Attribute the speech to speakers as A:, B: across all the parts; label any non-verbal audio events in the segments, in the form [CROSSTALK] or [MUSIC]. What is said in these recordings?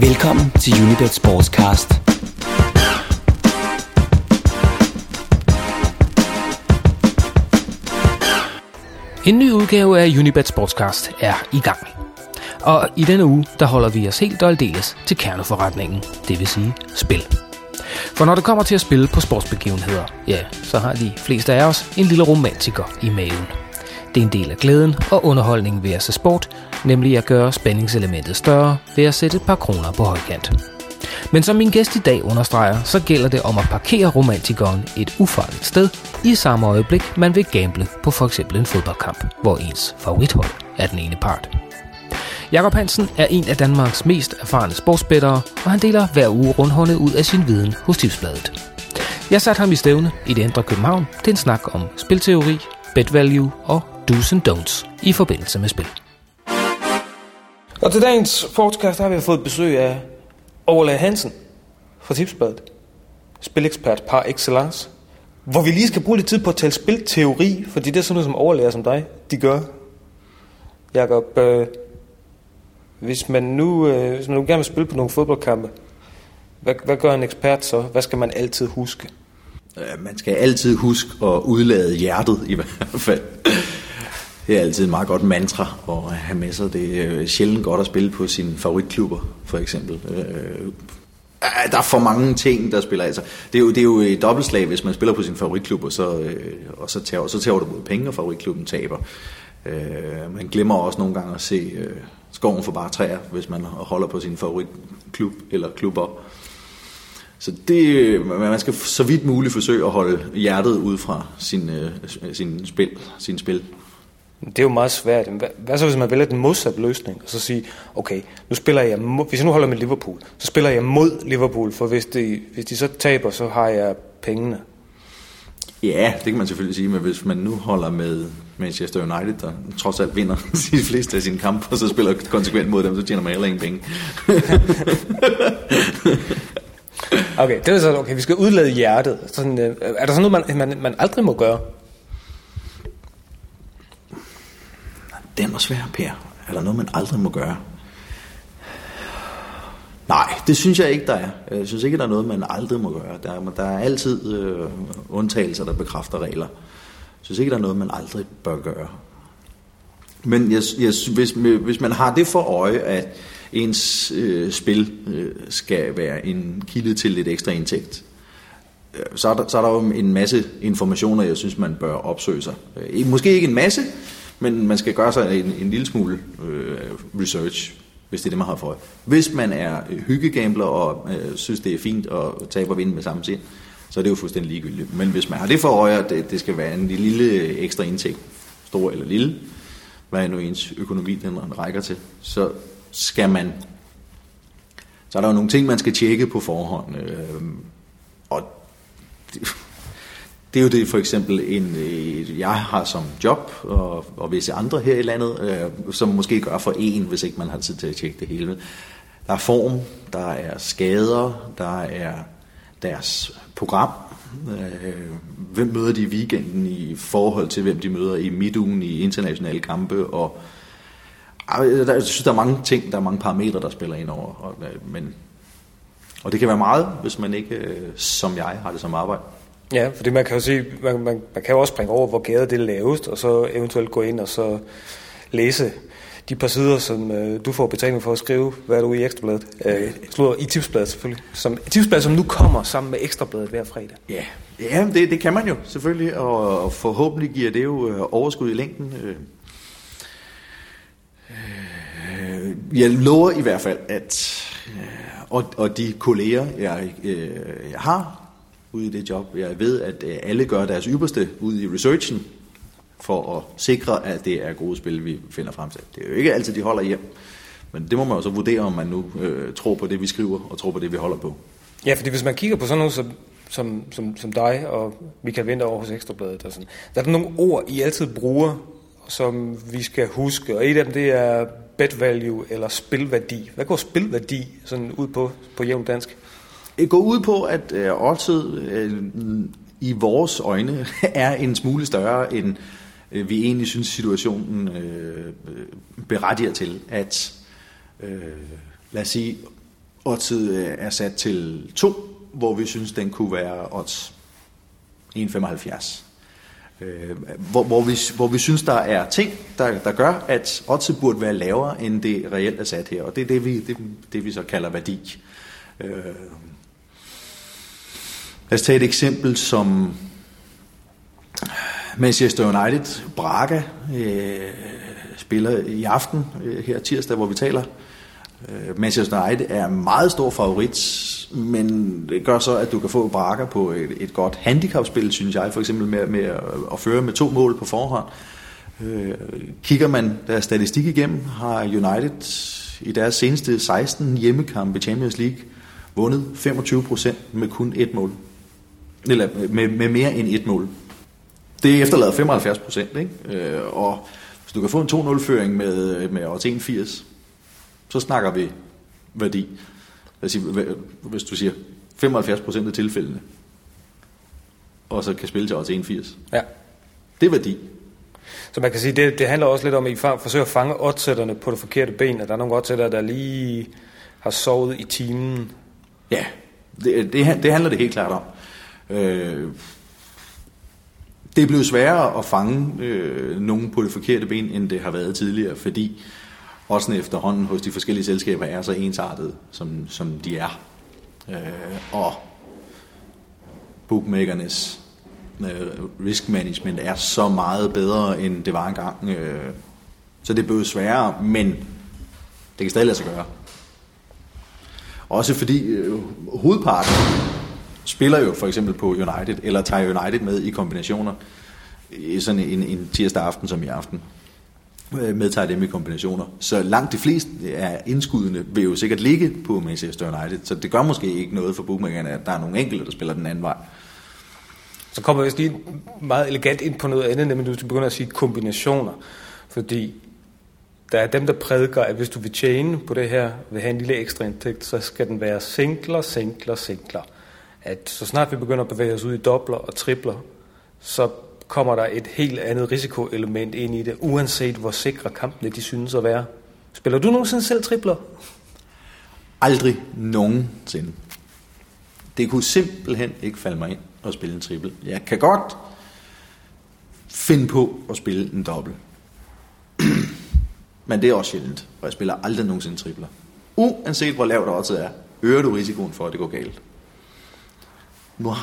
A: Velkommen til Unibet Sportscast.
B: En ny udgave af Unibet Sportscast er i gang. Og i denne uge, der holder vi os helt og aldeles til kerneforretningen, det vil sige spil. For når det kommer til at spille på sportsbegivenheder, ja, så har de fleste af os en lille romantiker i maven. Det er en del af glæden og underholdningen ved at se sport, nemlig at gøre spændingselementet større ved at sætte et par kroner på højkant. Men som min gæst i dag understreger, så gælder det om at parkere romantikeren et ufarligt sted i samme øjeblik, man vil gamble på for eksempel en fodboldkamp, hvor ens favorithold er den ene part. Jakob Hansen er en af Danmarks mest erfarne sportsbettere, og han deler hver uge rundhåndet ud af sin viden hos Tipsbladet. Jeg satte ham i stævne i det indre København til en snak om spilteori, bet value og do's and don'ts i forbindelse med spil. Og til dagens podcast har vi fået besøg af Overlag Hansen fra Tipsbladet. Spilekspert par excellence. Hvor vi lige skal bruge lidt tid på at tale spilteori, fordi det er sådan noget, som overlærer som dig, de gør. Jakob, øh, hvis man nu, øh, hvis man nu gerne vil spille på nogle fodboldkampe, hvad, hvad gør en ekspert så? Hvad skal man altid huske?
C: Man skal altid huske at udlade hjertet i hvert fald. Det er altid et meget godt mantra at have med sig. Det er øh, sjældent godt at spille på sine favoritklubber, for eksempel. Øh, øh Der er for mange ting, der spiller. Altså, det, er jo, det er jo et dobbeltslag, hvis man spiller på sin favoritklub, og så, øh, og så, tager, så tager du mod penge, og favoritklubben taber. Øh, Man glemmer også nogle gange at se øh, skoven for bare træer, hvis man holder på sin favoritklub eller klubber. Så det, øh, man skal så vidt muligt forsøge at holde hjertet ud fra sin, øh, sin, spil, sin spil.
B: Det er jo meget svært. Hvad, hvad så hvis man vælger den modsatte løsning, og så sige, okay, nu spiller jeg hvis jeg nu holder med Liverpool, så spiller jeg mod Liverpool, for hvis de, hvis de så taber, så har jeg pengene.
C: Ja, det kan man selvfølgelig sige, men hvis man nu holder med Manchester United, der trods alt vinder [LAUGHS] de fleste af sine kampe, og så spiller konsekvent mod dem, så tjener man heller ingen penge. [LAUGHS]
B: Okay, det er så, okay, vi skal udlade hjertet. Sådan, øh, er der sådan noget, man, man, man aldrig må gøre?
C: Den var svær, Per. Er der noget, man aldrig må gøre? Nej, det synes jeg ikke, der er. Jeg synes ikke, der er noget, man aldrig må gøre. Der er, der er altid øh, undtagelser, der bekræfter regler. Jeg synes ikke, der er noget, man aldrig bør gøre. Men jeg, jeg, hvis, hvis man har det for øje, at ens øh, spil øh, skal være en kilde til lidt ekstra indtægt, øh, så, er der, så er der jo en masse informationer, jeg synes, man bør opsøge sig. Øh, måske ikke en masse, men man skal gøre sig en, en lille smule øh, research, hvis det er det, man har for. Hvis man er øh, hyggegambler og øh, synes, det er fint at tabe og vinde med samme sind, så er det jo fuldstændig ligegyldigt. Men hvis man har det for øje, at det, det skal være en lille ekstra indtægt, stor eller lille, hvad er nu ens økonomi den rækker til, så skal man, så er der jo nogle ting, man skal tjekke på forhånd. Øh, og det, det er jo det for eksempel, en, øh, jeg har som job, og, og visse andre her i landet, øh, som måske gør for en, hvis ikke man har tid til at tjekke det hele. Der er form, der er skader, der er deres program, øh, hvem møder de i weekenden i forhold til, hvem de møder i midtugen i internationale kampe, og jeg, øh, jeg synes, der er mange ting, der er mange parametre, der spiller ind over, og, øh, men, og det kan være meget, hvis man ikke, øh, som jeg, har det som arbejde.
B: Ja, fordi man kan jo sige, man, man, man kan jo også springe over, hvor gader det er lavest, og så eventuelt gå ind og så læse de par sider, som øh, du får betaling for at skrive, hvad er du i Ekstrabladet? Øh, slår i Tipsbladet selvfølgelig. Som, Tipsbladet, som nu kommer sammen med Ekstrabladet hver fredag.
C: Ja, ja det, det kan man jo selvfølgelig, og, og forhåbentlig giver det jo øh, overskud i længden. Øh, øh, jeg lover i hvert fald, at øh, og, og de kolleger, jeg, øh, jeg har ud i det job, jeg ved, at øh, alle gør deres ypperste ud i researchen, for at sikre, at det er gode spil, vi finder frem til. Det er jo ikke altid, de holder hjem, men det må man jo så vurdere, om man nu øh, tror på det, vi skriver, og tror på det, vi holder på.
B: Ja, fordi hvis man kigger på sådan noget som, som, som, som dig og Michael Winter over hos Ekstrabladet, og sådan, der er der nogle ord, I altid bruger, som vi skal huske, og et af dem, det er bet value eller spilværdi. Hvad går spilværdi sådan ud på, på jævn dansk?
C: Det går ud på, at øh, oddset øh, i vores øjne [LAUGHS] er en smule større, end øh, vi egentlig synes situationen øh, øh berettiger til. At, øh, lad os sige, oddset øh, er sat til 2, hvor vi synes, den kunne være odds 1,75. Øh, hvor, hvor, vi, hvor vi synes, der er ting, der, der gør, at oddset burde være lavere, end det reelt er sat her. Og det er det, vi, det, det, vi så kalder værdi. Øh, lad os tage et eksempel som Manchester United. Braga øh, spiller i aften, øh, her tirsdag, hvor vi taler. Øh, Manchester United er meget stor favorit, men det gør så, at du kan få Braga på et, et godt handicapspil, synes jeg, for eksempel med, med at, at føre med to mål på forhånd. Øh, kigger man deres statistik igennem, har United i deres seneste 16 hjemmekampe i Champions League vundet 25% med kun et mål. Eller med, med mere end et mål. Det efterlader 75 procent, ikke? Øh, og hvis du kan få en 2-0-føring med, med odds 81, så snakker vi værdi. Hvis du siger 75 procent af tilfældene, og så kan spille til odds 81.
B: Ja.
C: Det er værdi.
B: Så man kan sige, det, det handler også lidt om, at I forsøger at fange oddsætterne på det forkerte ben, at der er nogle oddsættere, der lige har sovet i timen.
C: Ja, det, det, det handler det helt klart om. Øh, det er blevet sværere at fange øh, nogen på det forkerte ben, end det har været tidligere, fordi også efterhånden hos de forskellige selskaber er så ensartet, som, som de er. Øh, og bookmakernes øh, risk management er så meget bedre, end det var engang. Øh, så det er blevet sværere, men det kan stadig lade sig gøre. Også fordi øh, hovedparten spiller jo for eksempel på United, eller tager United med i kombinationer sådan en, en tirsdag aften som i aften øh, medtager dem i kombinationer. Så langt de fleste af indskuddene vil jo sikkert ligge på Manchester United, så det gør måske ikke noget for bookmakerne, at der er nogle enkelte, der spiller den anden vej.
B: Så kommer vi lige meget elegant ind på noget andet, nemlig du begynder at sige kombinationer, fordi der er dem, der prædiker, at hvis du vil tjene på det her, vil have en lille ekstra indtægt, så skal den være singler, singler, singler at så snart vi begynder at bevæge os ud i dobler og tripler, så kommer der et helt andet risikoelement ind i det, uanset hvor sikre kampene de synes at være. Spiller du nogensinde selv tripler?
C: Aldrig nogensinde. Det kunne simpelthen ikke falde mig ind at spille en triple. Jeg kan godt finde på at spille en dobbelt. [CLEARS THROAT] Men det er også sjældent, og jeg spiller aldrig nogensinde tripler. Uanset hvor lavt også er, øger du risikoen for, at det går galt. Nu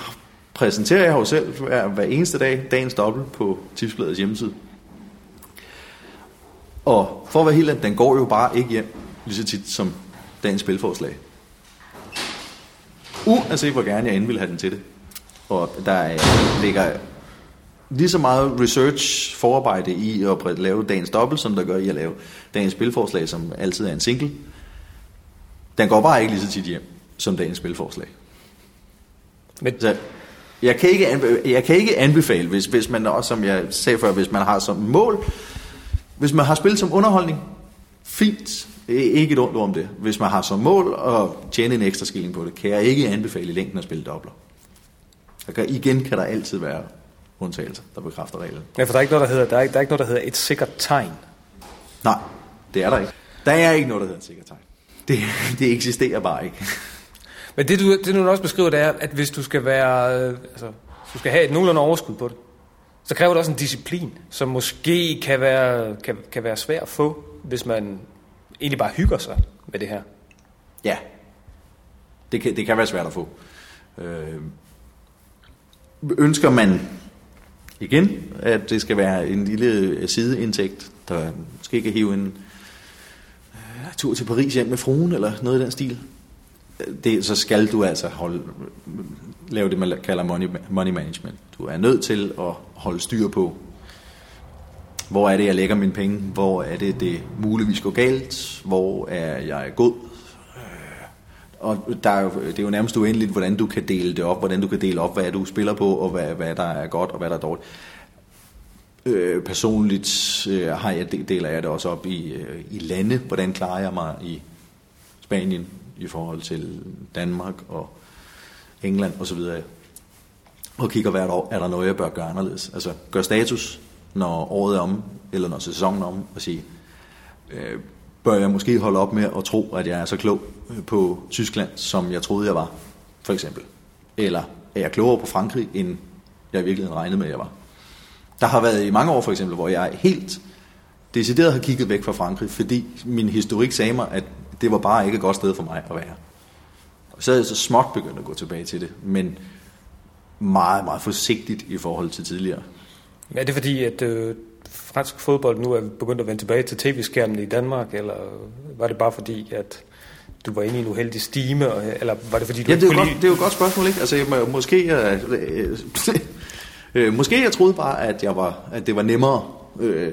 C: præsenterer jeg jo selv hver, hver eneste dag dagens dobbelt på Tipsbladets hjemmeside. Og for at være helt den går jo bare ikke hjem lige så tit som dagens spilforslag. Uanset hvor gerne jeg end vil have den til det. Og der ligger lige så meget research forarbejde i at lave dagens dobbelt, som der gør i at lave dagens spilforslag, som altid er en single. Den går bare ikke lige så tit hjem som dagens spilforslag. Men... Så jeg kan ikke, anbefale, jeg kan ikke anbefale, hvis, hvis man også, som jeg sagde før, hvis man har som mål, hvis man har spillet som underholdning, fint, ikke et ondt om det. Hvis man har som mål at tjene en ekstra skilling på det, kan jeg ikke anbefale i længden at spille dobler. kan, igen kan der altid være undtagelser, der bekræfter reglen.
B: Ja, for der er ikke noget, der hedder, der er, der er ikke noget, der hedder et sikkert tegn.
C: Nej, det er der ikke. Der er ikke noget, der hedder et sikkert tegn. Det, det eksisterer bare ikke.
B: Men det du, det, du også beskriver, det er, at hvis du skal være, øh, altså, du skal have et nogenlunde overskud på det, så kræver det også en disciplin, som måske kan være, kan, kan være svær at få, hvis man egentlig bare hygger sig med det her.
C: Ja, det kan, det kan være svært at få. Øh, ønsker man igen, at det skal være en lille sideindtægt, der måske kan hive en øh, tur til Paris hjem med fruen, eller noget i den stil, det, så skal du altså holde, lave det, man kalder money, money management. Du er nødt til at holde styr på, hvor er det, jeg lægger mine penge, hvor er det, det muligvis går galt, hvor er jeg god. Øh, og der er jo, det er jo nærmest uendeligt, hvordan du kan dele det op, hvordan du kan dele op, hvad du spiller på, og hvad, hvad der er godt, og hvad der er dårligt. Øh, personligt øh, har jeg, deler jeg det også op i, øh, i lande, hvordan klarer jeg mig i Spanien, i forhold til Danmark og England osv. Og kigger hvert år, er der noget, jeg bør gøre anderledes. Altså gør status, når året er om, eller når sæsonen er om, og sige, øh, bør jeg måske holde op med at tro, at jeg er så klog øh, på Tyskland, som jeg troede, jeg var, for eksempel. Eller er jeg klogere på Frankrig, end jeg i virkeligheden regnede med, at jeg var. Der har været i mange år, for eksempel, hvor jeg helt decideret har kigget væk fra Frankrig, fordi min historik sagde mig, at det var bare ikke et godt sted for mig at være. Og så er jeg så småt begyndt at gå tilbage til det, men meget, meget forsigtigt i forhold til tidligere.
B: Er det fordi, at øh, fransk fodbold nu er begyndt at vende tilbage til tv-skærmen i Danmark, eller var det bare fordi, at du var inde i en uheldig stime, eller var det fordi, du
C: ja, det er, jo godt,
B: lide...
C: det er jo et godt spørgsmål, ikke? Altså, jeg, måske, øh, øh, måske jeg troede bare, at, jeg var, at det var nemmere, øh,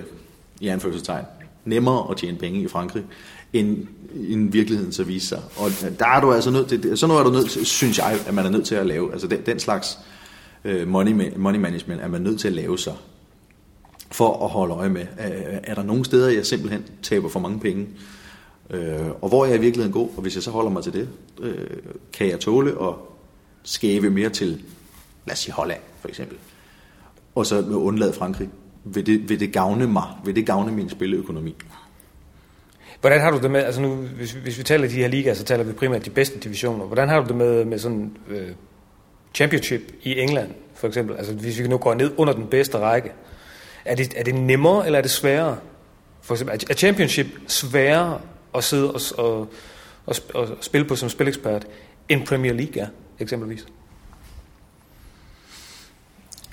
C: i anførselstegn, nemmere at tjene penge i Frankrig, end, end virkeligheden så viser sig. Og der er du altså nødt til, så noget er du nødt til, synes jeg, at man er nødt til at lave, altså den, den slags øh, money, money management er man nødt til at lave sig, for at holde øje med, øh, er der nogle steder, jeg simpelthen taber for mange penge, øh, og hvor jeg i virkeligheden god, og hvis jeg så holder mig til det, øh, kan jeg tåle at skæve mere til, lad os sige Holland for eksempel, og så undlade Frankrig. Vil det, vil det gavne mig? Vil det gavne min spilleøkonomi?
B: Hvordan har du det med, altså nu, hvis, hvis vi taler de her ligaer, så taler vi primært de bedste divisioner. Hvordan har du det med, med sådan øh, championship i England, for eksempel? Altså hvis vi nu går ned under den bedste række, er det, er det nemmere, eller er det sværere? For eksempel, er championship sværere at sidde og, og, og, og spille på som spilekspert, end Premier League er, eksempelvis?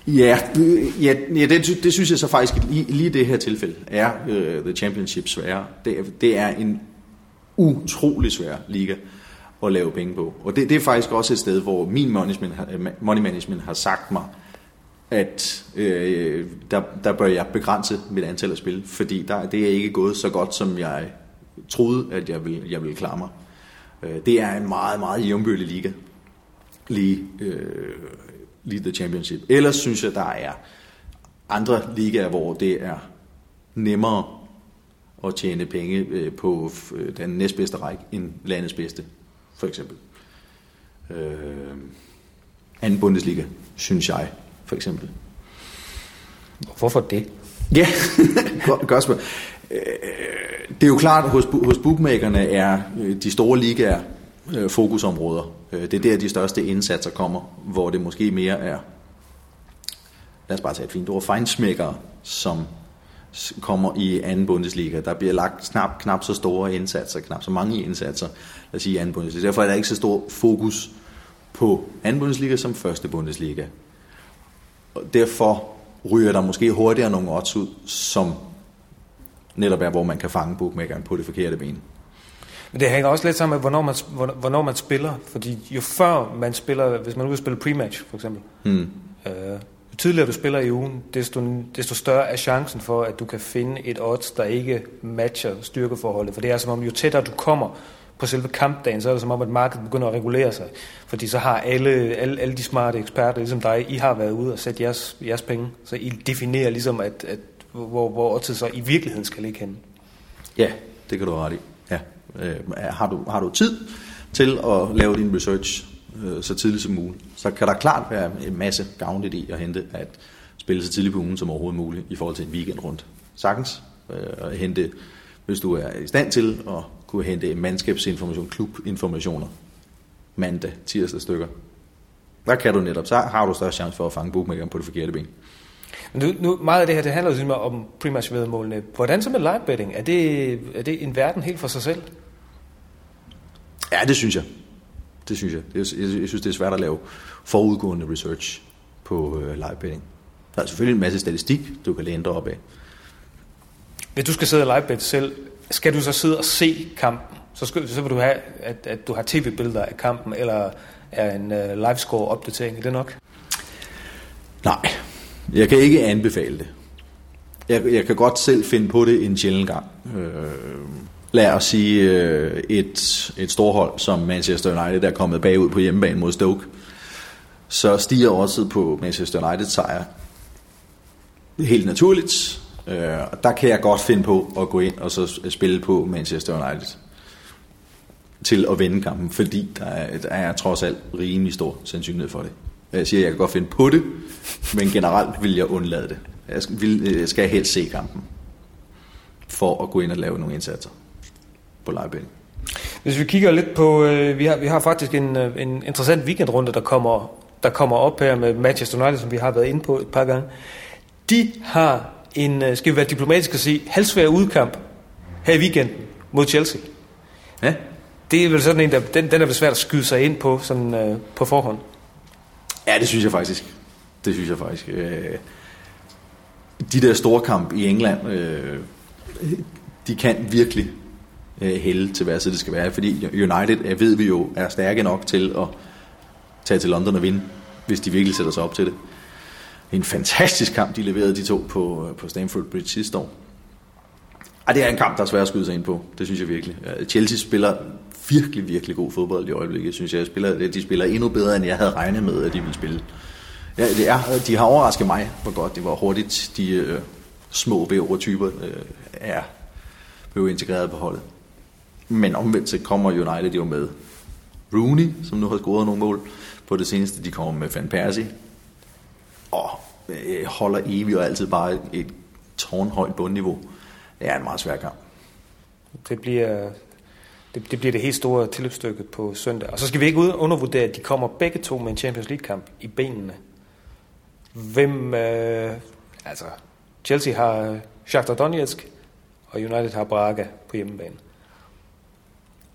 C: Ja, ja, ja det, det synes jeg så faktisk lige, lige det her tilfælde er uh, The Championship sværere. Det, det er en utrolig svær liga at lave penge på. Og det, det er faktisk også et sted, hvor min management, money management har sagt mig, at øh, der, der bør jeg begrænse mit antal af spil, fordi der, det er ikke gået så godt, som jeg troede, at jeg ville, jeg ville klare mig. Øh, det er en meget, meget jævnbølig liga, lige, øh, lige The Championship. Ellers synes jeg, der er andre ligaer, hvor det er nemmere at tjene penge øh, på øh, den næstbedste række end landets bedste, for eksempel. Øh, anden Bundesliga, synes jeg, for eksempel.
B: Hvorfor det?
C: Ja, [LAUGHS] godt spørgsmål. Øh, det er jo klart, at hos, hos bookmakerne er de store ligaer øh, fokusområder. Øh, det er der, de største indsatser kommer, hvor det måske mere er, lad os bare tage et fint ord, fejnsmækkere, som kommer i anden Bundesliga. Der bliver lagt knap, knap så store indsatser, knap så mange indsatser, lad os sige, i anden Bundesliga. Derfor er der ikke så stor fokus på anden Bundesliga som første Bundesliga. Og derfor ryger der måske hurtigere nogle odds ud, som netop er, hvor man kan fange bookmakeren på det forkerte ben.
B: Men det hænger også lidt sammen med, hvornår man, hvornår man spiller. Fordi jo før man spiller, hvis man nu vil spille pre-match for eksempel, hmm. øh, jo tidligere du spiller i ugen, desto, desto større er chancen for, at du kan finde et odds, der ikke matcher styrkeforholdet. For det er som om, jo tættere du kommer på selve kampdagen, så er det som om, at markedet begynder at regulere sig. Fordi så har alle, alle, alle de smarte eksperter, ligesom dig, I har været ude og sat jeres, jeres penge. Så I definerer ligesom, at, at hvor, hvor oddset så i virkeligheden skal ligge henne.
C: Ja, det kan du ret i. Ja. Øh, har, du, har du tid til at lave din research øh, så tidligt som muligt, så kan der klart være en masse gavnligt i at hente at spille så tidligt på ugen som overhovedet muligt i forhold til en weekend rundt. Sagtens øh, at hente, hvis du er i stand til at kunne hente mandskabsinformation, klubinformationer mandag, tirsdag stykker. Der kan du netop, så har du større chance for at fange bookmakeren på det forkerte ben.
B: Nu, nu, meget af det her, det handler jo simpelthen om pre-match vedmålene. Hvordan så med live betting? Er det, er det en verden helt for sig selv?
C: Ja, det synes jeg. Det synes jeg. Jeg, jeg, synes, det er svært at lave forudgående research på uh, live betting. Der er selvfølgelig en masse statistik, du kan læne dig op af.
B: Hvis du skal sidde og live bet selv, skal du så sidde og se kampen? Så, skal, så vil du have, at, at du har tv-billeder af kampen, eller er en uh, livescore opdatering, er det nok?
C: Nej, jeg kan ikke anbefale det. Jeg, jeg kan godt selv finde på det en sjældent gang. Øh, lad os sige øh, et, et storhold som Manchester United, der er kommet bagud på hjemmebane mod Stoke. Så stiger også på Manchester United sejr. Helt naturligt. Øh, der kan jeg godt finde på at gå ind og så spille på Manchester United til at vinde kampen, fordi der er, der er trods alt rimelig stor sandsynlighed for det. Jeg siger, at jeg kan godt finde på det, men generelt vil jeg undlade det. Jeg skal, vil, jeg skal helst se kampen, for at gå ind og lave nogle indsatser. på lejebanen.
B: Hvis vi kigger lidt på, øh, vi, har, vi har faktisk en, øh, en interessant weekendrunde, der kommer, der kommer op her med Manchester United, som vi har været inde på et par gange. De har en, øh, skal vi være diplomatisk at sige, halvsvær udkamp her i weekenden mod Chelsea.
C: Ja,
B: Det er vel sådan en, der, den, den er vel svært at skyde sig ind på, sådan, øh, på forhånd.
C: Ja, det synes jeg faktisk. Det synes jeg faktisk. Øh, de der store kamp i England, øh, de kan virkelig øh, hælde til hvad det skal være, fordi United, jeg ved vi jo, er stærke nok til at tage til London og vinde, hvis de virkelig sætter sig op til det. En fantastisk kamp, de leverede de to på, øh, på Stamford Bridge sidste år. Ej, det er en kamp, der er svær at skyde sig ind på. Det synes jeg virkelig. Øh, Chelsea spiller virkelig, virkelig god fodbold i øjeblikket. Jeg synes, jeg spiller, de spiller endnu bedre, end jeg havde regnet med, at de ville spille. Ja, det er, de har overrasket mig, hvor godt det var hurtigt, de øh, små B-overtyper øh, er blevet integreret på holdet. Men omvendt så kommer United jo med Rooney, som nu har scoret nogle mål på det seneste. De kommer med Van Persie, og øh, holder evigt og altid bare et, et tårnhøjt bundniveau. Det er en meget svær kamp.
B: Det bliver, det, det bliver det helt store tilløbsstykke på søndag. Og så skal vi ikke undervurdere, at de kommer begge to med en Champions League-kamp i benene. Hvem, øh, altså, Chelsea har øh, Shakhtar Donetsk, og United har Braga på hjemmebane.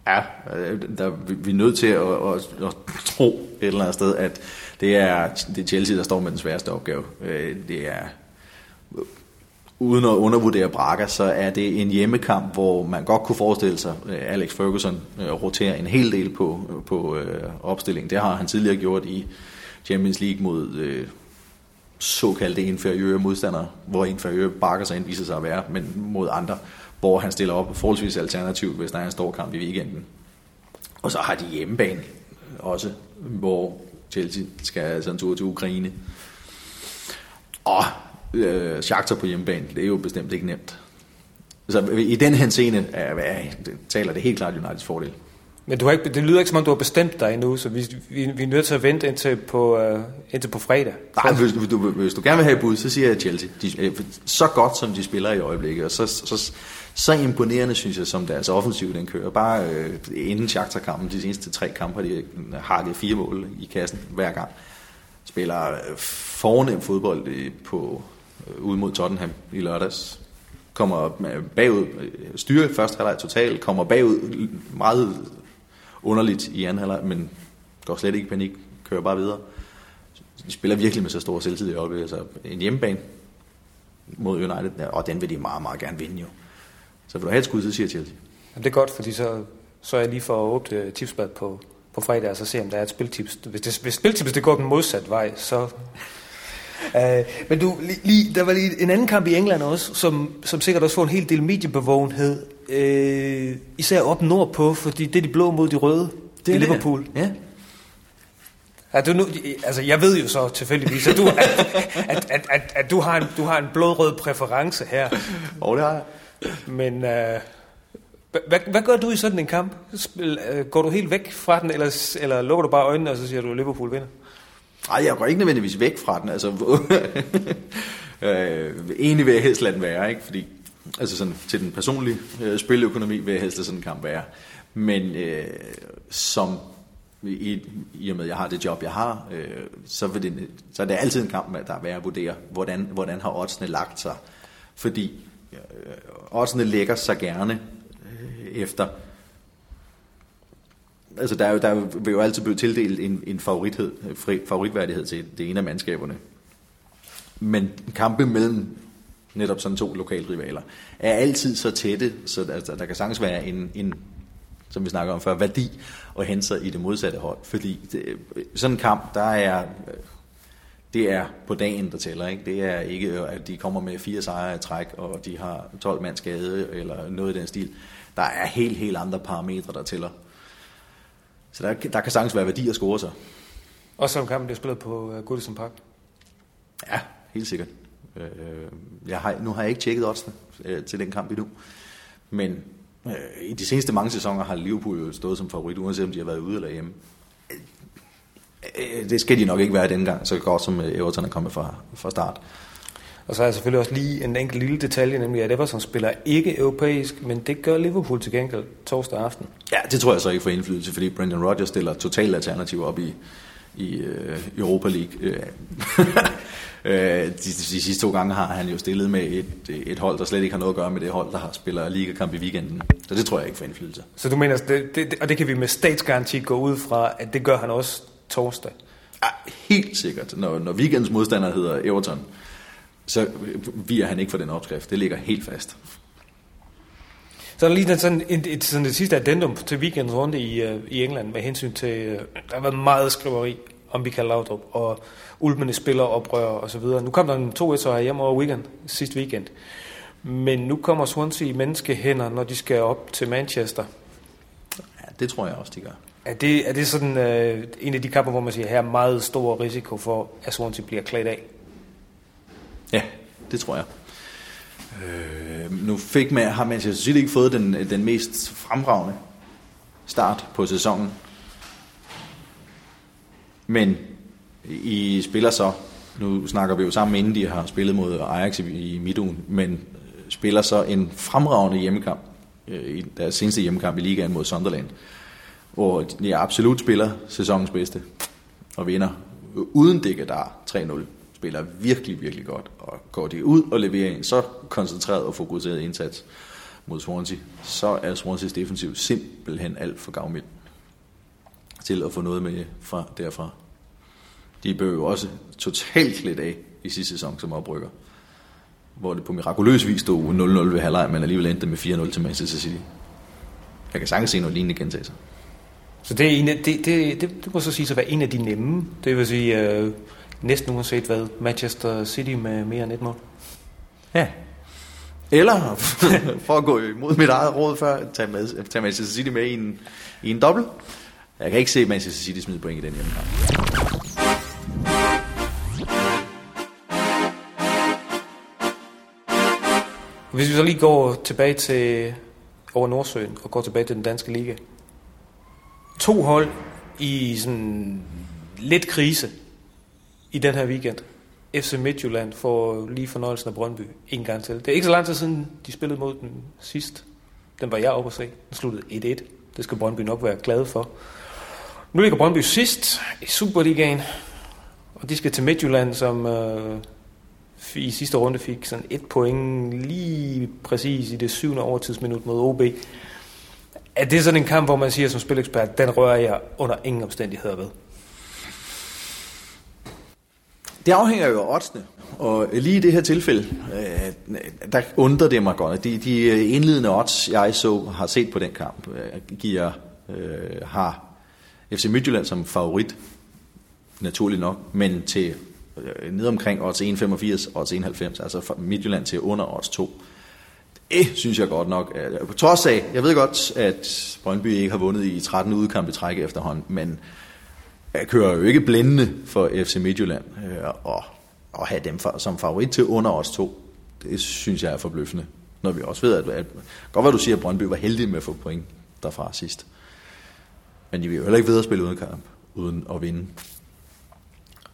C: Ja, øh, der, vi er nødt til at, at, at tro et eller andet sted, at det er, det er Chelsea, der står med den sværeste opgave. Øh, det er, uden at undervurdere Braga, så er det en hjemmekamp, hvor man godt kunne forestille sig, at Alex Ferguson øh, roterer en hel del på, øh, på øh, opstillingen. Det har han tidligere gjort i Champions League mod øh, såkaldte inferiøre modstandere, hvor inferiøre bakker sig indviser sig at være, men mod andre, hvor han stiller op forholdsvis alternativt, hvis der er en stor kamp i weekenden. Og så har de hjemmebane også, hvor Chelsea skal altså en tur til Ukraine. Og øh, Shakhtar på hjemmebane, det er jo bestemt ikke nemt. Så i den henseende er, er, taler det helt klart Uniteds fordel.
B: Men du har ikke, det lyder ikke som om, du har bestemt dig endnu, så vi, vi, vi er nødt til at vente indtil på, øh, indtil på fredag.
C: Nej, hvis, hvis, du, hvis du gerne vil have et bud, så siger jeg Chelsea. De, øh, så godt, som de spiller i øjeblikket, og så, så, så imponerende, synes jeg, som deres offensiv den kører. Bare øh, inden Shakhtar-kampen, de seneste tre kampe, de har det fire mål i kassen hver gang. Spiller øh, fornem fodbold øh, på, øh, Øh, ude mod Tottenham i lørdags. Kommer bagud, øh, styrer første halvleg totalt, kommer bagud meget underligt i anden halvleg, men går slet ikke i panik, kører bare videre. De spiller virkelig med så stor selvtillid i øjeblikket. Altså en hjemmebane mod United, og den vil de meget, meget gerne vinde jo. Så vil du have et skud, så siger Chelsea.
B: Jamen, det er godt, fordi så, så er jeg lige for at åbne øh, tipsbad på, på fredag, og så se, om der er et spiltips. Hvis, det, hvis spiltips det går den modsatte vej, så... Uh, men du, lige, lige, der var lige en anden kamp i England også, som, som sikkert også får en hel del mediebevågenhed. Uh, især op nordpå, fordi det er de blå mod de røde det i Liverpool.
C: Ja.
B: Ja, du nu, altså, jeg ved jo så tilfældigvis, at du, at, at, at, at, at du, har, en, du har en blodrød præference her.
C: Og det har jeg.
B: Men øh, hvad, hvad gør du i sådan en kamp? Spil, øh, går du helt væk fra den, eller, eller lukker du bare øjnene, og så siger du, at Liverpool vinder?
C: Nej, jeg går ikke nødvendigvis væk fra den. Altså, [LAUGHS] øh, egentlig vil jeg helst lade den være, ikke? Fordi altså sådan, til den personlige øh, spiløkonomi vil jeg helst lade sådan en kamp være. Men øh, som i, i og med, at jeg har det job, jeg har, øh, så, vil det, så er det altid en kamp, der er værd at vurdere, hvordan, hvordan har oddsene lagt sig. Fordi øh, oddsene lægger sig gerne øh, efter altså der, er jo, der vil jo altid blive tildelt en, en favorithed, fri, favoritværdighed til det ene af mandskaberne. Men kampe mellem netop sådan to lokalrivaler er altid så tætte, så der, altså, der kan sagtens være en, en som vi snakker om før, værdi og hente sig i det modsatte hold. Fordi det, sådan en kamp, der er, det er på dagen, der tæller. Ikke? Det er ikke, at de kommer med fire sejre i træk, og de har 12 mand skade, eller noget i den stil. Der er helt, helt andre parametre, der tæller. Så der, der kan sagtens være værdi at score sig.
B: Også som kampen bliver spillet på uh, Goodison Park.
C: Ja, helt sikkert. Øh, jeg har, nu har jeg ikke tjekket oddsene øh, til den kamp endnu. Men øh, i de seneste mange sæsoner har Liverpool jo stået som favorit, uanset om de har været ude eller hjemme. Øh, det skal de nok ikke være denne gang, så godt som Everton er kommet fra, fra start.
B: Og så er jeg selvfølgelig også lige en enkelt lille detalje, nemlig at Everton spiller ikke europæisk, men det gør Liverpool til gengæld torsdag aften.
C: Ja, det tror jeg så ikke får indflydelse, fordi Brendan Rodgers stiller totalt alternativ op i, i øh, Europa League. Øh, [LAUGHS] øh, de, de, sidste to gange har han jo stillet med et, et hold, der slet ikke har noget at gøre med det hold, der har spiller ligakamp i weekenden. Så det tror jeg ikke får indflydelse.
B: Så du mener, det, det, og det kan vi med statsgaranti gå ud fra, at det gør han også torsdag?
C: Ja, helt sikkert. Når, når weekends modstander hedder Everton, så virer han ikke for den opskrift. Det ligger helt fast.
B: Så er der lige sådan et, et, sådan det sidste addendum til weekendens runde i, uh, i England med hensyn til, uh, der har været meget skriveri om Michael Laudrup og Ulmene spiller oprør og så videre. Nu kom der en 2 1 hjem over weekend, sidste weekend. Men nu kommer Swansea i menneskehænder, når de skal op til Manchester.
C: Ja, det tror jeg også, de gør.
B: Er det, er det sådan uh, en af de kampe, hvor man siger, her er meget stor risiko for, at Swansea bliver klædt af?
C: Ja, det tror jeg. Øh, nu fik man, har Manchester City ikke fået den, den mest fremragende start på sæsonen. Men I spiller så, nu snakker vi jo sammen inden de har spillet mod Ajax i, i midtugen, men spiller så en fremragende hjemmekamp, øh, i deres seneste hjemmekamp i ligaen mod Sunderland, hvor de absolut spiller sæsonens bedste og vinder uden der 3-0 spiller virkelig, virkelig godt, og går de ud og leverer en så koncentreret og fokuseret indsats mod Swansea, så er Swansea's defensiv simpelthen alt for gavmild til at få noget med fra derfra. De blev jo også totalt klædt af i sidste sæson som oprykker, hvor det på mirakuløs vis stod 0-0 ved halvleg, men alligevel endte med 4-0 til Manchester City. Jeg kan sagtens se noget lignende gentage sig.
B: Så det, er en af, det, det, det, det må så sige at være en af de nemme. Det vil sige, øh, næsten uanset hvad, Manchester City med mere end et mål.
C: Ja. Eller, [LAUGHS] for at gå imod mit eget råd før, tage, med, tage Manchester City med i en, i en dobbelt. Jeg kan ikke se Manchester City smide point i den hjemme.
B: Hvis vi så lige går tilbage til over Nordsøen og går tilbage til den danske liga. To hold i sådan lidt krise i den her weekend. FC Midtjylland får lige fornøjelsen af Brøndby en gang til. Det er ikke så lang tid siden, de spillede mod den sidst. Den var jeg oppe at se. Den sluttede 1-1. Det skal Brøndby nok være glad for. Nu ligger Brøndby sidst i Superligaen, og de skal til Midtjylland, som øh, i sidste runde fik sådan et point lige præcis i det syvende overtidsminut mod OB. Er det sådan en kamp, hvor man siger som spilekspert, den rører jeg under ingen omstændigheder ved?
C: Det afhænger jo af oddsene, og lige i det her tilfælde, øh, der undrer det mig godt. De, de øh, indledende odds, jeg så har set på den kamp, øh, giver, øh, har FC Midtjylland som favorit, naturligt nok, men til øh, ned omkring odds 1,85, odds 1,90, altså Midtjylland til under odds 2. Det synes jeg godt nok. Øh, på trods af, jeg ved godt, at Brøndby ikke har vundet i 13 udkampe træk efterhånden, men jeg kører jo ikke blændende for FC Midtjylland, øh, og, og have dem for, som favorit til under os to, det synes jeg er forbløffende. Når vi også ved, at, at godt hvad du siger, at Brøndby var heldig med at få point derfra sidst. Men de vil jo heller ikke videre spille uden kamp, uden at vinde.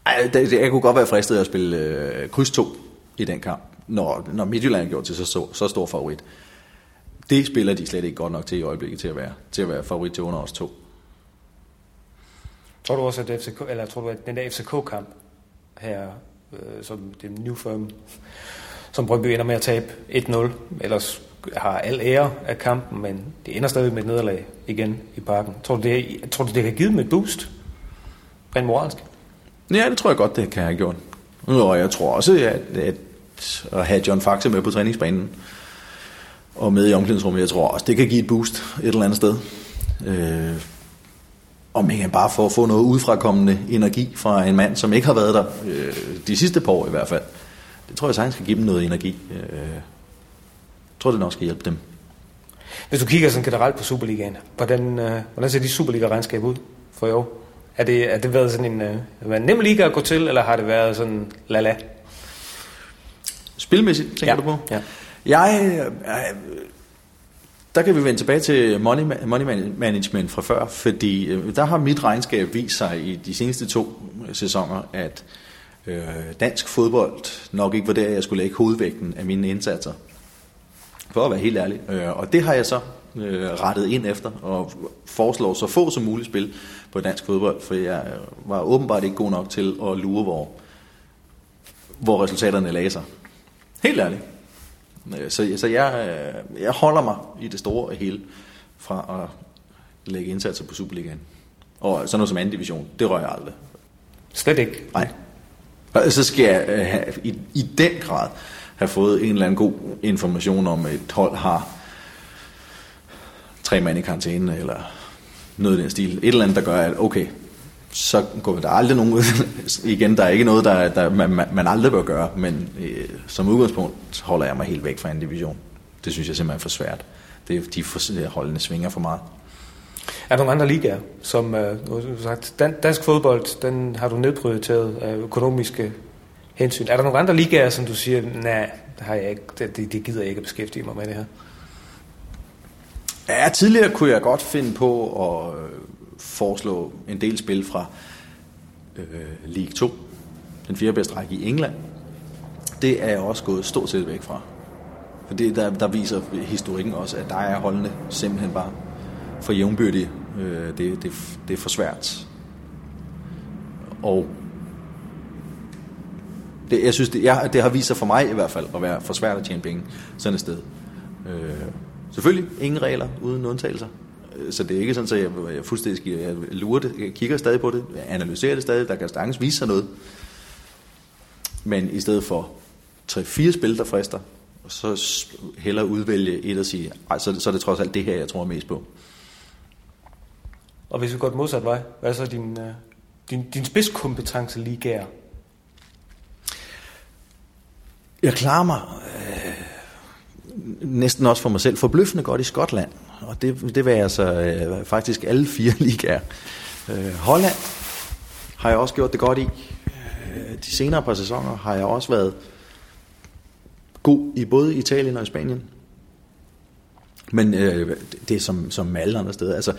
C: Ej, det, jeg kunne godt være fristet at spille øh, kryds 2 i den kamp, når, når Midtjylland gjorde til så, så, så stor favorit. Det spiller de slet ikke godt nok til i øjeblikket til at være, til at være favorit til under os to.
B: Tror du også, at FCK, eller tror du, at den der FCK-kamp her, øh, som det New Firm, som Brøndby ender med at tabe 1-0, ellers har al ære af kampen, men det ender stadig med et nederlag igen i parken. Tror du, det, tror du, det kan give dem et boost? Rent moralsk?
C: Ja, det tror jeg godt, det kan have gjort. Og jeg tror også, at, at at have John Faxe med på træningsbanen og med i omklædningsrummet, jeg tror også, det kan give et boost et eller andet sted. Øh, om ikke bare for at få noget udefrakommende energi fra en mand, som ikke har været der øh, de sidste par år i hvert fald. Det tror jeg sagtens skal give dem noget energi. Øh, jeg tror, det nok skal hjælpe dem.
B: Hvis du kigger sådan generelt på Superligaen, hvordan, øh, hvordan ser de Superliga-regnskab ud for i år? Er det, er det været sådan en, øh, en nem liga at gå til, eller har det været sådan la-la?
C: Spilmæssigt, tænker
B: ja.
C: du på?
B: Ja.
C: Jeg, øh, der kan vi vende tilbage til money, money management fra før, fordi øh, der har mit regnskab vist sig i de seneste to sæsoner, at øh, dansk fodbold nok ikke var der, jeg skulle lægge hovedvægten af mine indsatser. For at være helt ærlig. Øh, og det har jeg så øh, rettet ind efter, og foreslår så få som muligt spil på dansk fodbold, for jeg øh, var åbenbart ikke god nok til at lure, hvor, hvor resultaterne lagde sig. Helt ærligt. Øh, så, så jeg, øh, jeg holder mig i det store og hele fra at lægge indsatser på Superligaen. Og sådan noget som anden division, det rører jeg aldrig.
B: Slet ikke?
C: Nej. Og så skal jeg øh, have, i, i den grad have fået en eller anden god information om, at et hold har tre mand i karantæne, eller noget i den stil. Et eller andet, der gør, at okay, så går der aldrig nogen ud. [LAUGHS] Igen, der er ikke noget, der, der man, man aldrig bør gøre, men øh, som udgangspunkt holder jeg mig helt væk fra en division. Det synes jeg simpelthen er for svært. Det, de for, holdene svinger for meget.
B: Er der nogle andre ligaer, som øh, sagt, dan, dansk fodbold, den har du nedprioriteret af økonomiske hensyn. Er der nogle andre ligaer, som du siger, nej, det, har jeg ikke, det, det gider jeg ikke at beskæftige mig med det her?
C: Ja, tidligere kunne jeg godt finde på at øh, foreslå en del spil fra øh, League 2, den fjerde bedste række i England. Det er jeg også gået stort set væk fra. For det, der, der viser historikken også, at der er holdene simpelthen bare for jævnbyrdige. Øh, det, det, det er for svært. Og det, jeg synes, det, jeg, det har vist sig for mig i hvert fald at være for svært at tjene penge sådan et sted. Øh, selvfølgelig ingen regler uden undtagelser. Så det er ikke sådan, at jeg, jeg fuldstændig jeg lurer det, jeg kigger stadig på det, jeg analyserer det stadig, der kan stadig vise sig noget. Men i stedet for 3-4 spil, der frister, så hellere udvælge et og sige, ej, så, så er det trods alt det her, jeg tror mest på.
B: Og hvis vi går den modsatte vej, hvad er så din, øh, din, din spidskompetence ligaer?
C: Jeg klarer mig øh, næsten også for mig selv forbløffende godt i Skotland. Og det, det var altså øh, faktisk alle fire [LAUGHS] ligaer. Øh, Holland har jeg også gjort det godt i. Øh, de senere par sæsoner har jeg også været god i både Italien og Spanien. Men øh, det er som, som alle andre steder. Altså,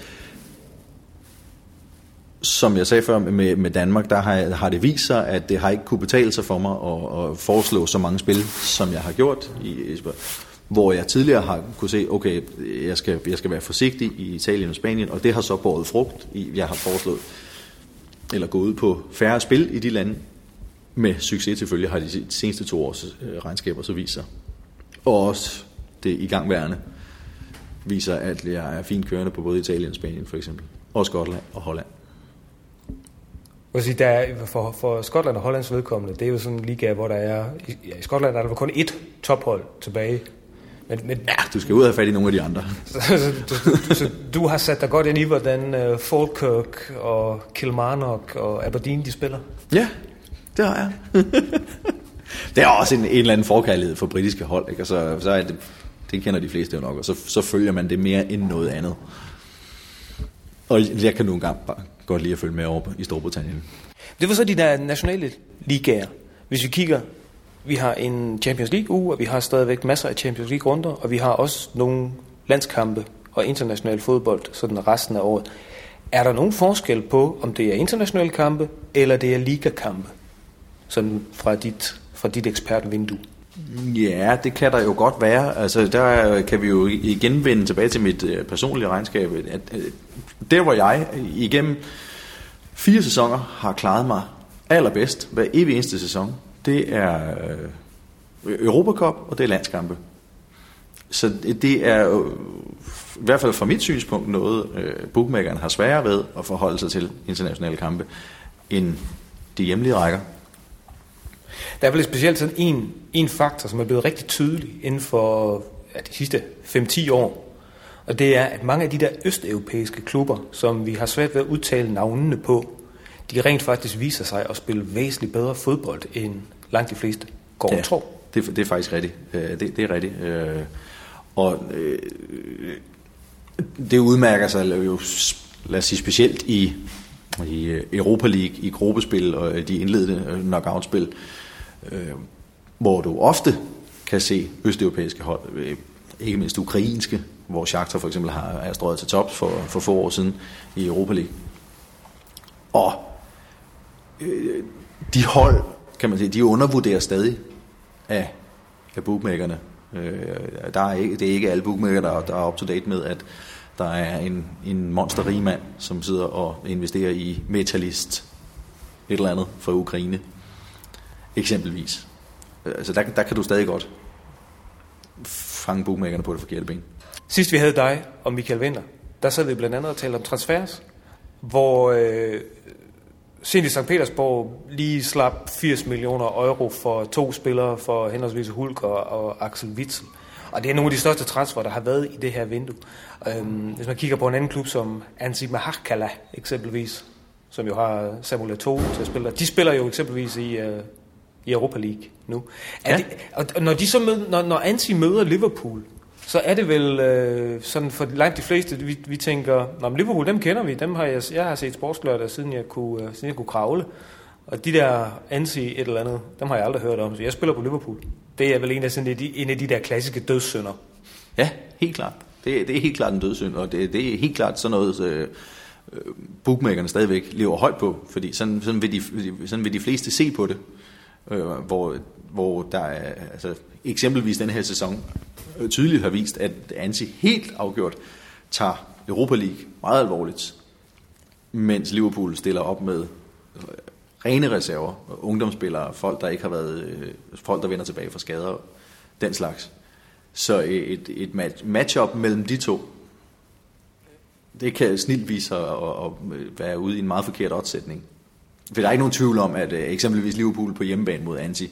C: som jeg sagde før med, med Danmark, der har, har det vist sig, at det har ikke kunne betale sig for mig at, at foreslå så mange spil, som jeg har gjort. I, Esbjerg hvor jeg tidligere har kunne se, okay, jeg skal, jeg skal være forsigtig i Italien og Spanien, og det har så båret frugt. Jeg har foreslået, eller gået ud på færre spil i de lande, med succes selvfølgelig har de seneste to års øh, regnskaber så viser. Og også det igangværende viser, at jeg er fint kørende på både Italien og Spanien for eksempel, og Skotland og Holland.
B: Jeg sige, der er, for, for Skotland og Hollands vedkommende, det er jo sådan en liga, hvor der er... Ja, I Skotland er der kun ét tophold tilbage.
C: Men, men, ja, du skal ud og have fat i nogle af de andre. [LAUGHS]
B: så, du, du, så du har sat dig godt ind i, hvordan uh, Falkirk og Kilmarnock og Aberdeen, de spiller?
C: Ja, det har jeg. [LAUGHS] det er også en, en eller anden forkærlighed for britiske hold, ikke? Og så, så er det, det kender de fleste jo nok, og så, så følger man det mere end noget andet. Og jeg kan nogle gange bare godt lide at følge med over i Storbritannien.
B: Det var så de der nationale ligaer. Hvis vi kigger, vi har en Champions League uge, og vi har stadigvæk masser af Champions League runder, og vi har også nogle landskampe og international fodbold sådan resten af året. Er der nogen forskel på, om det er internationale kampe, eller det er ligakampe? Sådan fra dit, fra dit ekspertvindue.
C: Ja, det kan der jo godt være. Altså, der kan vi jo igen vende tilbage til mit øh, personlige regnskab. At, øh, der hvor jeg igennem fire sæsoner har klaret mig allerbedst, hver evig eneste sæson, det er øh, Europacup og det er landskampe. Så det er øh, i hvert fald fra mit synspunkt noget, øh, bookmakeren har sværere ved at forholde sig til internationale kampe, end de hjemlige rækker.
B: Der er vel specielt sådan en, en faktor, som er blevet rigtig tydelig inden for ja, de sidste 5-10 år. Og det er, at mange af de der østeuropæiske klubber, som vi har svært ved at udtale navnene på, de rent faktisk viser sig at spille væsentligt bedre fodbold end langt de fleste går ja, tror.
C: Det, det er faktisk rigtigt. Øh, det, det er rigtigt. Øh, og øh, det udmærker sig jo, lad os sige, specielt i, i Europa League, i gruppespil og de indledende knockout-spil, øh, hvor du ofte kan se østeuropæiske hold, øh, ikke mindst ukrainske, hvor Shakhtar for eksempel har, er strøget til tops for, for få år siden i Europa League. Og øh, de hold kan man sige, de undervurderer stadig af, af bookmakerne. Øh, der er ikke, det er ikke alle bookmaker, der, der er up to date med, at der er en, en monsterrig mand, som sidder og investerer i Metalist, et eller andet fra Ukraine, eksempelvis. Altså der, der kan du stadig godt fange bookmakerne på det forkerte ben.
B: Sidst vi havde dig og Michael Vinter, der sad vi blandt andet og talte om transfers, hvor øh, Cindy St. Petersborg lige slap 80 millioner euro for to spillere for henholdsvis Hulk og, og Axel Witzel. Og det er nogle af de største transfer, der har været i det her vindue. Øhm, hvis man kigger på en anden klub som Ansi Mahakala eksempelvis, som jo har Samuel Eto'o til at spille. De spiller jo eksempelvis i, uh, i Europa League nu. Er
C: Ja.
B: det, og når, de så mød, når, når Ansi møder Liverpool, så er det vel øh, sådan for langt de fleste, vi, vi tænker, Nå, men Liverpool, dem kender vi, dem har jeg, jeg har set sportslørdag, siden jeg kunne, øh, siden jeg kunne kravle. Og de der Ansi et eller andet, dem har jeg aldrig hørt om, så jeg spiller på Liverpool. Det er vel en af, sådan, de, en af de der klassiske dødssynder.
C: Ja, helt klart. Det, det er helt klart en dødssynd, og det, det er helt klart sådan noget, øh, øh, bookmakerne stadigvæk lever højt på, fordi sådan, sådan, vil, de, sådan vil de fleste se på det, øh, hvor, hvor der er, altså, eksempelvis den her sæson øh, tydeligt har vist, at Ansi helt afgjort tager Europa League meget alvorligt, mens Liverpool stiller op med øh, rene reserver, ungdomsspillere, folk der ikke har været, øh, folk der vender tilbage fra skader, den slags. Så et, et match, matchup mellem de to, det kan snilt vise sig at, at, være ude i en meget forkert oddsætning. For der er ikke nogen tvivl om, at eksempelvis Liverpool på hjemmebane mod Anti,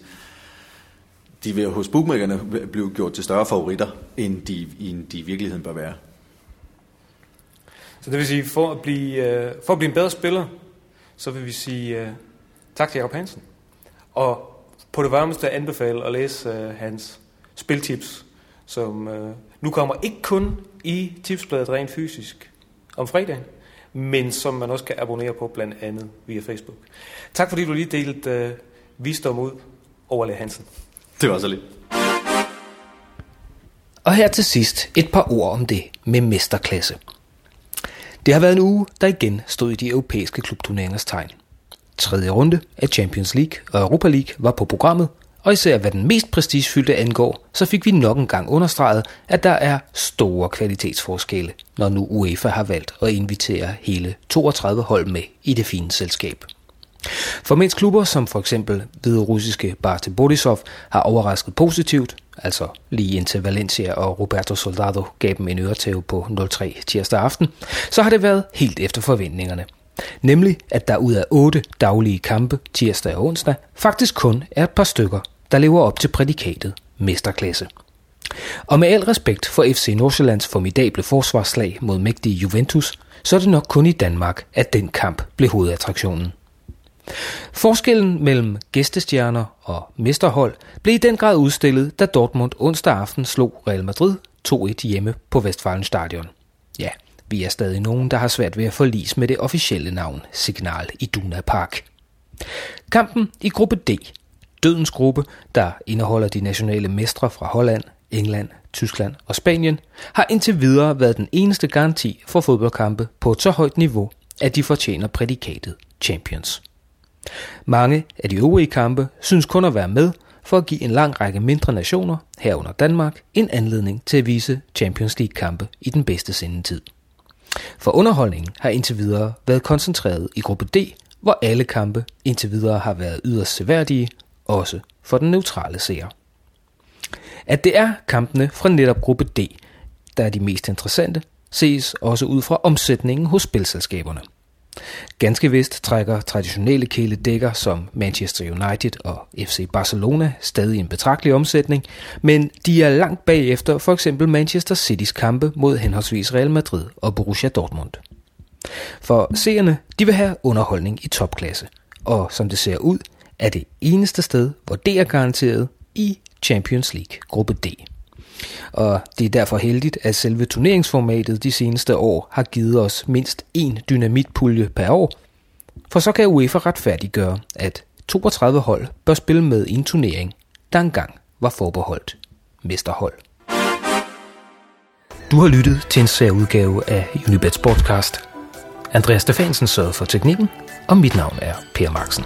C: de vil hos bookmakerne blive gjort til større favoritter, end de, end de i virkeligheden bør være.
B: Så det vil sige, for at blive, øh, for at blive en bedre spiller, så vil vi sige øh, tak til Jacob Hansen. Og på det varmeste anbefale at læse øh, hans spiltips, som nu kommer ikke kun i tipsbladet rent fysisk om fredagen, men som man også kan abonnere på blandt andet via Facebook. Tak fordi du lige delte øh, visdom ud over Le Hansen.
C: Det var så lidt.
B: Og her til sidst et par ord om det med mesterklasse. Det har været en uge, der igen stod i de europæiske klubturneringers tegn. Tredje runde af Champions League og Europa League var på programmet, og især hvad den mest prestigefyldte angår, så fik vi nok en gang understreget, at der er store kvalitetsforskelle, når nu UEFA har valgt at invitere hele 32 hold med i det fine selskab. For mens klubber som for eksempel hvide russiske Barte Borisov har overrasket positivt, altså lige indtil Valencia og Roberto Soldado gav dem en øretæve på 0-3 tirsdag aften, så har det været helt efter forventningerne. Nemlig, at der ud af otte daglige kampe tirsdag og onsdag faktisk kun er et par stykker, der lever op til prædikatet mesterklasse. Og med al respekt for FC Nordsjællands formidable forsvarslag mod mægtige Juventus, så er det nok kun i Danmark, at den kamp blev hovedattraktionen. Forskellen mellem gæstestjerner og mesterhold blev i den grad udstillet, da Dortmund onsdag aften slog Real Madrid 2-1 hjemme på Westfalenstadion. Ja, vi er stadig nogen, der har svært ved at forlise med det officielle navn Signal Iduna Park. Kampen i gruppe D, dødens gruppe, der indeholder de nationale mestre fra Holland, England, Tyskland og Spanien, har indtil videre været den eneste garanti for fodboldkampe på et så højt niveau, at de fortjener prædikatet Champions. Mange af de øvrige kampe synes kun at være med for at give en lang række mindre nationer, herunder Danmark, en anledning til at vise Champions League-kampe i den bedste sendetid. For underholdningen har indtil videre været koncentreret i gruppe D, hvor alle kampe indtil videre har været yderst seværdige, også for den neutrale seer. At det er kampene fra netop gruppe D, der er de mest interessante, ses også ud fra omsætningen hos spilselskaberne. Ganske vist trækker traditionelle kæledækker som Manchester United og FC Barcelona stadig en betragtelig omsætning, men de er langt bagefter for eksempel Manchester Citys kampe mod henholdsvis Real Madrid og Borussia Dortmund. For seerne, de vil have underholdning i topklasse, og som det ser ud, er det eneste sted, hvor det er garanteret i Champions League gruppe D. Og det er derfor heldigt, at selve turneringsformatet de seneste år har givet os mindst én dynamitpulje per år, for så kan UEFA retfærdiggøre, at 32 hold bør spille med i en turnering, der engang var forbeholdt mesterhold. Du har lyttet til en særudgave af Unibet Sportscast. Andreas Stefansen sørgede for teknikken, og mit navn er Per Marksen.